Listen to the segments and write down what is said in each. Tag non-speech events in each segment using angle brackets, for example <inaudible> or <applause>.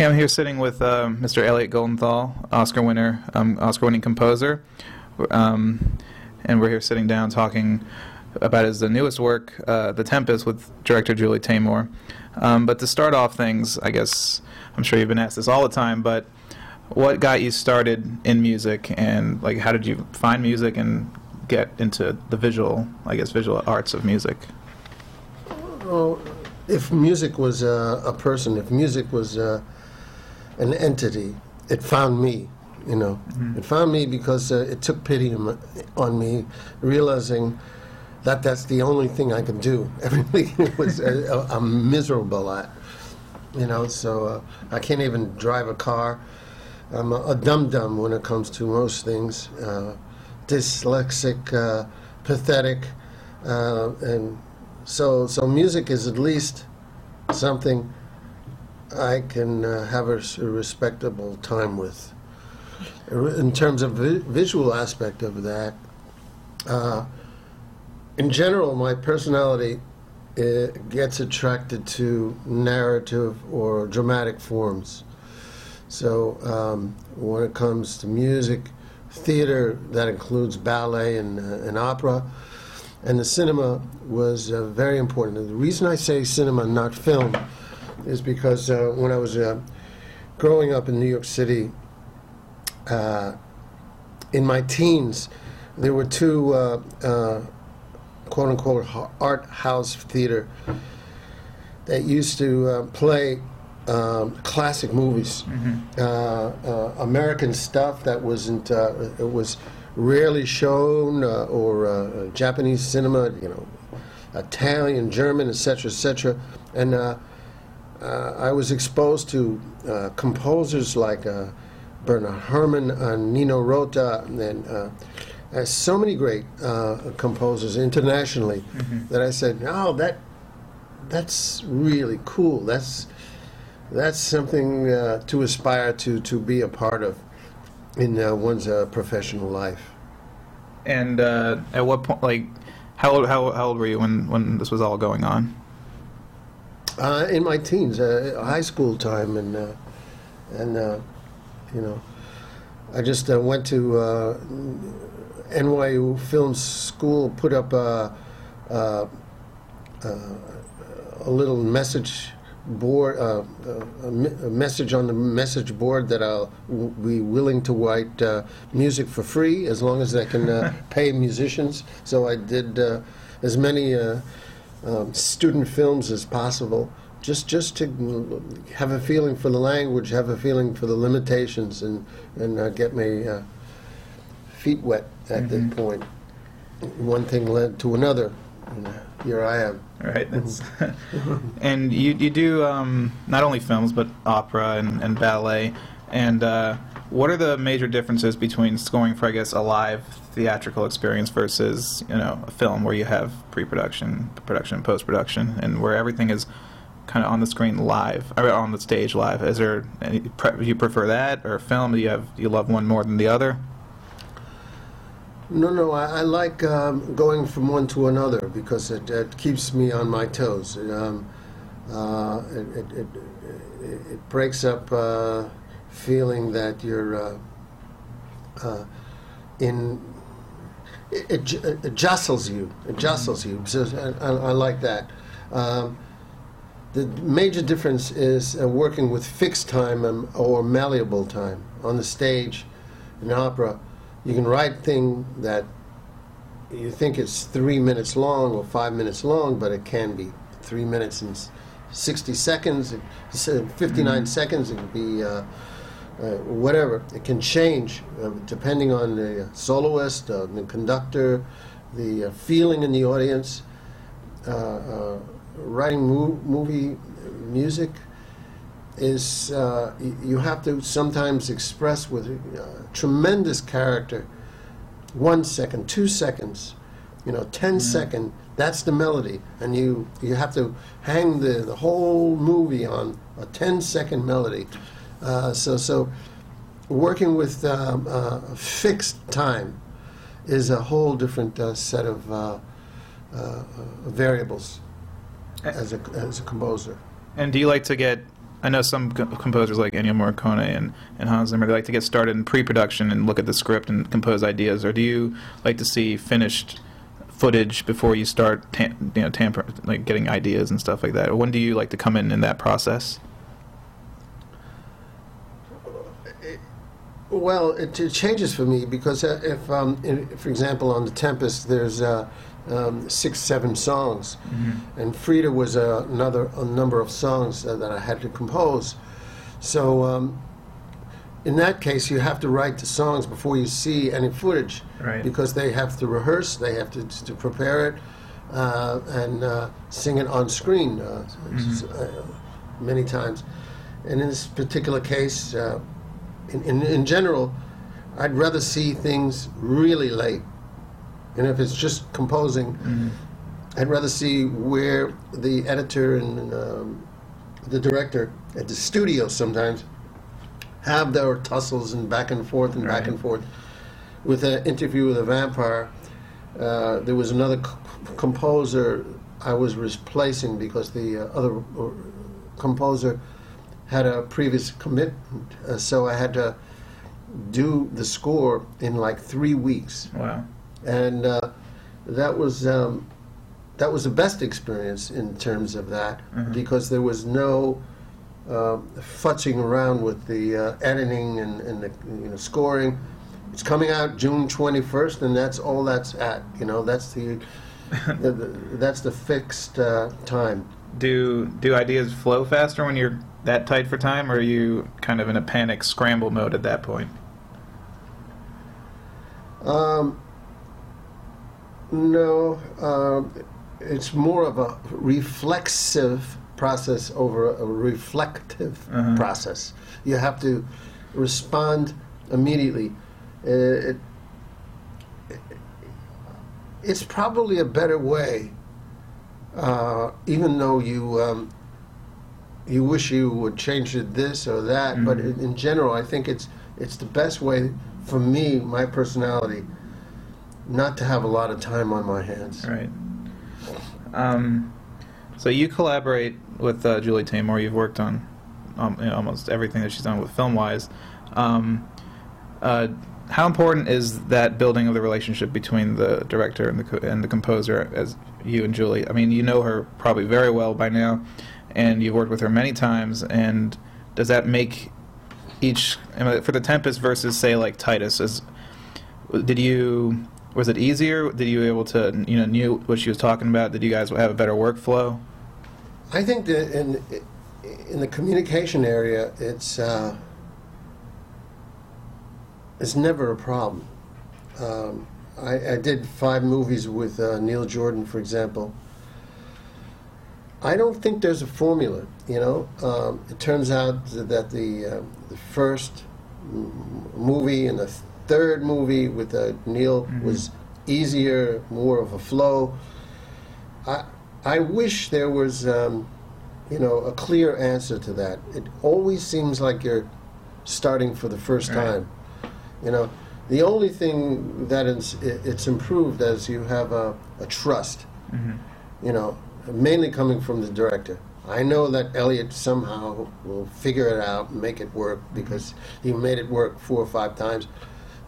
Okay, I'm here sitting with uh, Mr. Elliot Goldenthal, Oscar winner, um, Oscar-winning composer, um, and we're here sitting down talking about his the newest work, uh, The Tempest, with director Julie Taymor. Um, but to start off things, I guess I'm sure you've been asked this all the time, but what got you started in music, and like how did you find music and get into the visual, I guess, visual arts of music? Well, if music was uh, a person, if music was uh, an entity, it found me. You know, it found me because uh, it took pity on me- realizing that that's the only thing I can do. <laughs> Everything was uh, I'm miserable at. You know, so uh, I can't even drive a car. I'm a, a dum dum when it comes to most things. Uh, dyslexic, uh, pathetic, uh, and so so music is at least something I can uh, have a respectable time with. In terms of vi- visual aspect of that, uh, in general, my personality uh, gets attracted to narrative or dramatic forms. So um, when it comes to music, theater, that includes ballet and, uh, and opera, and the cinema was uh, very important. And the reason I say cinema, not film, is because uh, when I was uh, growing up in New York City, uh, in my teens, there were two uh, uh, quote unquote art house theater that used to uh, play um, classic movies, uh, uh, American stuff that wasn't uh, it was rarely shown, uh, or uh, Japanese cinema, you know, Italian, German, etc., etc. And uh, uh, I was exposed to uh, composers like uh, Bernard Herrmann and Nino Rota, and uh, uh, so many great uh, composers internationally that I said, "Oh, that that's really cool. That's that's something uh, to aspire to to be a part of in uh, one's uh, professional life." And uh, at what point, like, how old, how, how old were you when, when this was all going on? Uh, in my teens, uh, high school time, and uh, and uh, you know, I just uh, went to uh, NYU Film School, put up a, a, a, a little message board, uh, a, a message on the message board that I'll w- be willing to write uh, music for free as long as I can uh, <laughs> pay musicians. So I did uh, as many. Um, student films as possible, just just to have a feeling for the language, have a feeling for the limitations, and and uh, get my uh, feet wet at that point. One thing led to another, and uh, here I am. Right. That's <laughs> <laughs> and you you do um, not only films but opera and, and ballet. And uh, what are the major differences between scoring for I guess a live theatrical experience versus you know a film where you have pre-production, production, post-production, and where everything is kind of on the screen live or on the stage live? Is there any pre- you prefer that or film? Do you have do you love one more than the other? No, no, I, I like um, going from one to another because it, it keeps me on my toes. It, um, uh, it, it breaks up uh, feeling that you're uh, uh, in. It, it, it jostles you. It jostles you. So I, I, I like that. Um, the major difference is uh, working with fixed time um, or malleable time on the stage in opera. You can write thing that you think it's three minutes long or five minutes long, but it can be three minutes and 60 seconds, it- s- uh, 59 seconds, it could be uh, uh, whatever. It can change uh, depending on the soloist, uh, the conductor, the uh, feeling in the audience. Uh, uh, writing mo- movie music is uh, y- you have to sometimes express with uh, tremendous character one second two seconds you know 10 second that's the melody and you you have to hang the, the whole movie on a 10 second melody uh, so so working with um, uh, fixed time is a whole different uh, set of uh, uh, variables as a, as a composer And do you like to get I know some co- composers like Ennio Morricone and, and Hans Zimmer, they like to get started in pre-production and look at the script and compose ideas. Or do you like to see finished footage before you start, tam- you know, tamper like getting ideas and stuff like that? Or when do you like to come in in that process? Well, it, it changes for me because uh, if, um, in, for example, on the Tempest, there's uh, um, six, seven songs, and Frida was uh, another a number of songs uh, that I had to compose. So, um, in that case, you have to write the songs before you see any footage, Right. because they have to rehearse, they have to, to prepare it, uh, and uh, sing it on screen uh, uh, many times. And in this particular case, uh, in, in, in general, I'd rather see things really late. And if it's just composing, I'd rather see where the editor and um, the director at the studio sometimes have their tussles and back and forth and back and forth. With an interview with a vampire, uh, there was another c- composer I was replacing because the uh, other uh, composer had a previous commitment, uh, so I had to do the score in like three weeks Wow. and uh, that was um, that was the best experience in terms of that Mhm. because there was no uh, futzing around with the uh, editing and, and the you know scoring. It's coming out June twenty first, and that's all that's at. You know, that's the, <laughs> the, the that's the fixed uh, time. Do do ideas flow faster when you're that tight for time, or are you kind of in a panic scramble mode at that point? Um, no, um, it's more of a reflexive process over a reflective Uh-huh. process. You have to respond immediately. Uh, it, it's probably a better way, uh, even though you um, you wish you would change it this or that. But Mhm. in, in general, I think it's it's the best way for me, my personality, not to have a lot of time on my hands. Right. Um, so you collaborate with uh, Julie Taymor. You've worked on um, you know, almost everything that she's done with film wise. Um, uh, how important is that building of the relationship between the director and the co- and the composer as you and Julie? I mean, you know her probably very well by now, and you've worked with her many times. And does that make each for the Tempest versus say like Titus? Is did you was it easier? Did you able to you know knew what she was talking about? Did you guys have a better workflow? I think that in in the communication area, it's uh, it's never a problem. Um, I, I did five movies with uh, Neil Jordan, for example. I don't think there's a formula. You know, um, it turns out that the uh, the first m- movie and the third movie with uh, Neil Mhm. was easier, more of a flow. I I wish there was, um, you know, a clear answer to that. It always seems like you're starting for the first Right. time. You know, the only thing that is it, it's improved as you have a, a trust. Mm-hmm. You know, mainly coming from the director. I know that Elliot somehow will figure it out and make it work because he made it work four or five times.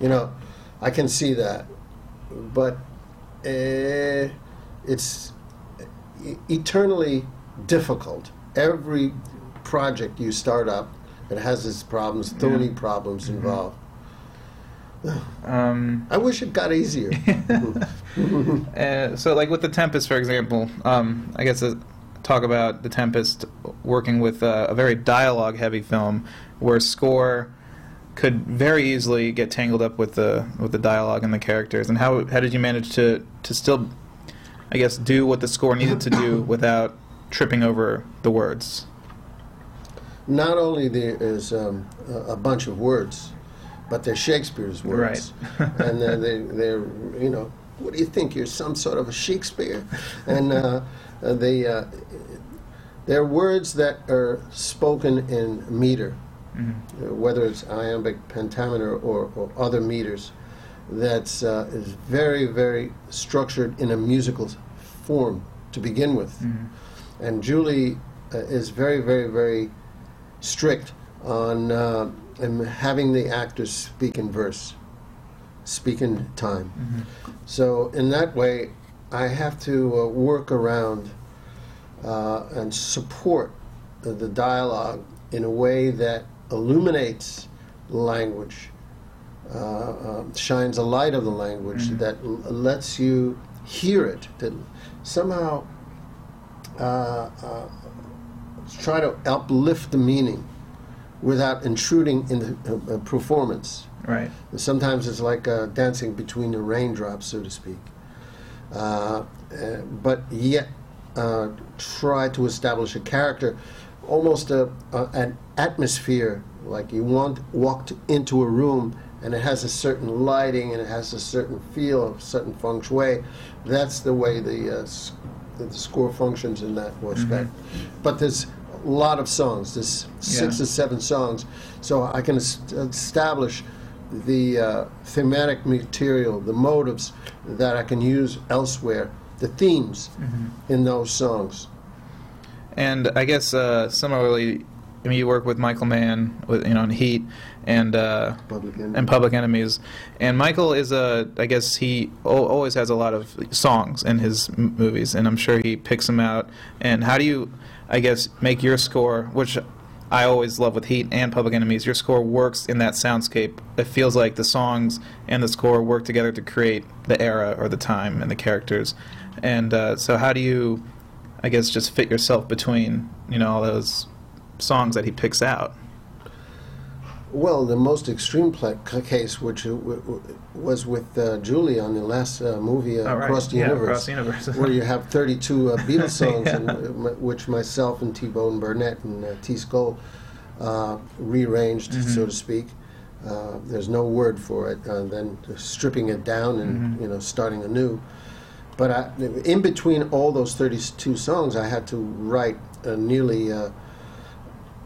You know, I can see that, but uh, it's eternally difficult. Every project you start up, it has its problems, thorny Yeah. problems Mhm. involved. Um, I wish it got easier. <laughs> <laughs> uh, so, like with the Tempest, for example, um, I guess uh, talk about the Tempest working with uh, a very dialogue-heavy film, where score could very easily get tangled up with the with the dialogue and the characters. And how how did you manage to to still, I guess, do what the score needed to do <coughs> without tripping over the words? Not only there is um, a bunch of words, but they're Shakespeare's words, Right. <laughs> and they're, they, they're you know, what do you think? You're some sort of a Shakespeare, and uh, uh, they uh, they're words that are spoken in meter, Mhm. uh, whether it's iambic pentameter or, or other meters. That's uh, is very very structured in a musical form to begin with Mhm. and Julie uh, is very, very, very strict on uh, and having the actors speak in verse, speak in time. So in that way, I have to uh, work around uh, and support the, the dialogue in a way that illuminates language, uh, uh, shines a light of the language that l- lets you hear it, that somehow uh, uh, try to uplift the meaning without intruding in the uh, uh, performance. Right. Sometimes it's like uh, dancing between the raindrops, so to speak. Uh, uh, but yet, uh, try to establish a character, almost a, a, an atmosphere. Like you want walked into a room and it has a certain lighting and it has a certain feel, a certain feng shui. That's the way the, uh, s- the score functions in that respect. But there's a lot of songs. There's six Yeah. or seven songs, so I can es- establish the uh, thematic material, the motives that I can use elsewhere, the themes in those songs. And I guess uh, similarly, I mean, you work with Michael Mann with you know in Heat and uh, Public and Public Enemies, and Michael is a I guess he al- always has a lot of songs in his m- movies, and I'm sure he picks them out. And how do you, I guess, make your score, which I always love with Heat and Public Enemies, your score works in that soundscape. It feels like the songs and the score work together to create the era or the time and the characters. And uh, so, how do you, I guess, just fit yourself between you know all those songs that he picks out? Well, the most extreme case, which uh, w- w- was with uh, Julie on the last uh, movie, uh, Oh, right. Across the Yeah, Universe, Across the Universe. where you have <laughs> 32 uh, Beatles songs, Yeah. and, uh, m- which myself and T-Bone Burnett and uh, Teese Gohl uh, rearranged, Mm-hmm. so to speak. Uh, there's no word for it. Uh, then stripping it down and Mm-hmm. you know starting anew. But I, in between all those 32 songs, I had to write uh, nearly, uh,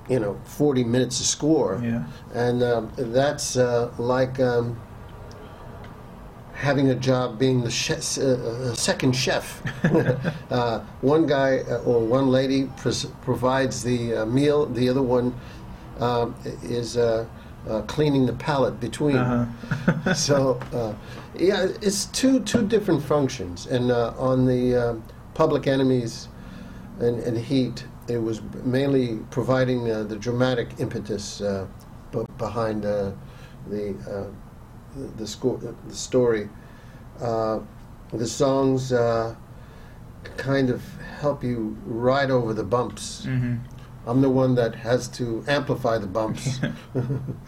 you know, 40 minutes of score. Yeah. And um, that's uh, like um, having a job being the chef, uh, uh, second chef. <laughs> uh, one guy uh, or one lady provides the uh, meal, the other one um, is uh, uh, cleaning the palate between. Uh-huh. <laughs> so, uh, yeah, it's two two different functions. And uh, on the uh, Public Enemies and, and Heat, it was mainly providing uh, the dramatic impetus uh, behind uh, the uh, the, sco- the story. Uh, the songs uh, kind of help you ride over the bumps. hmm I'm the one that has to amplify the bumps. <laughs>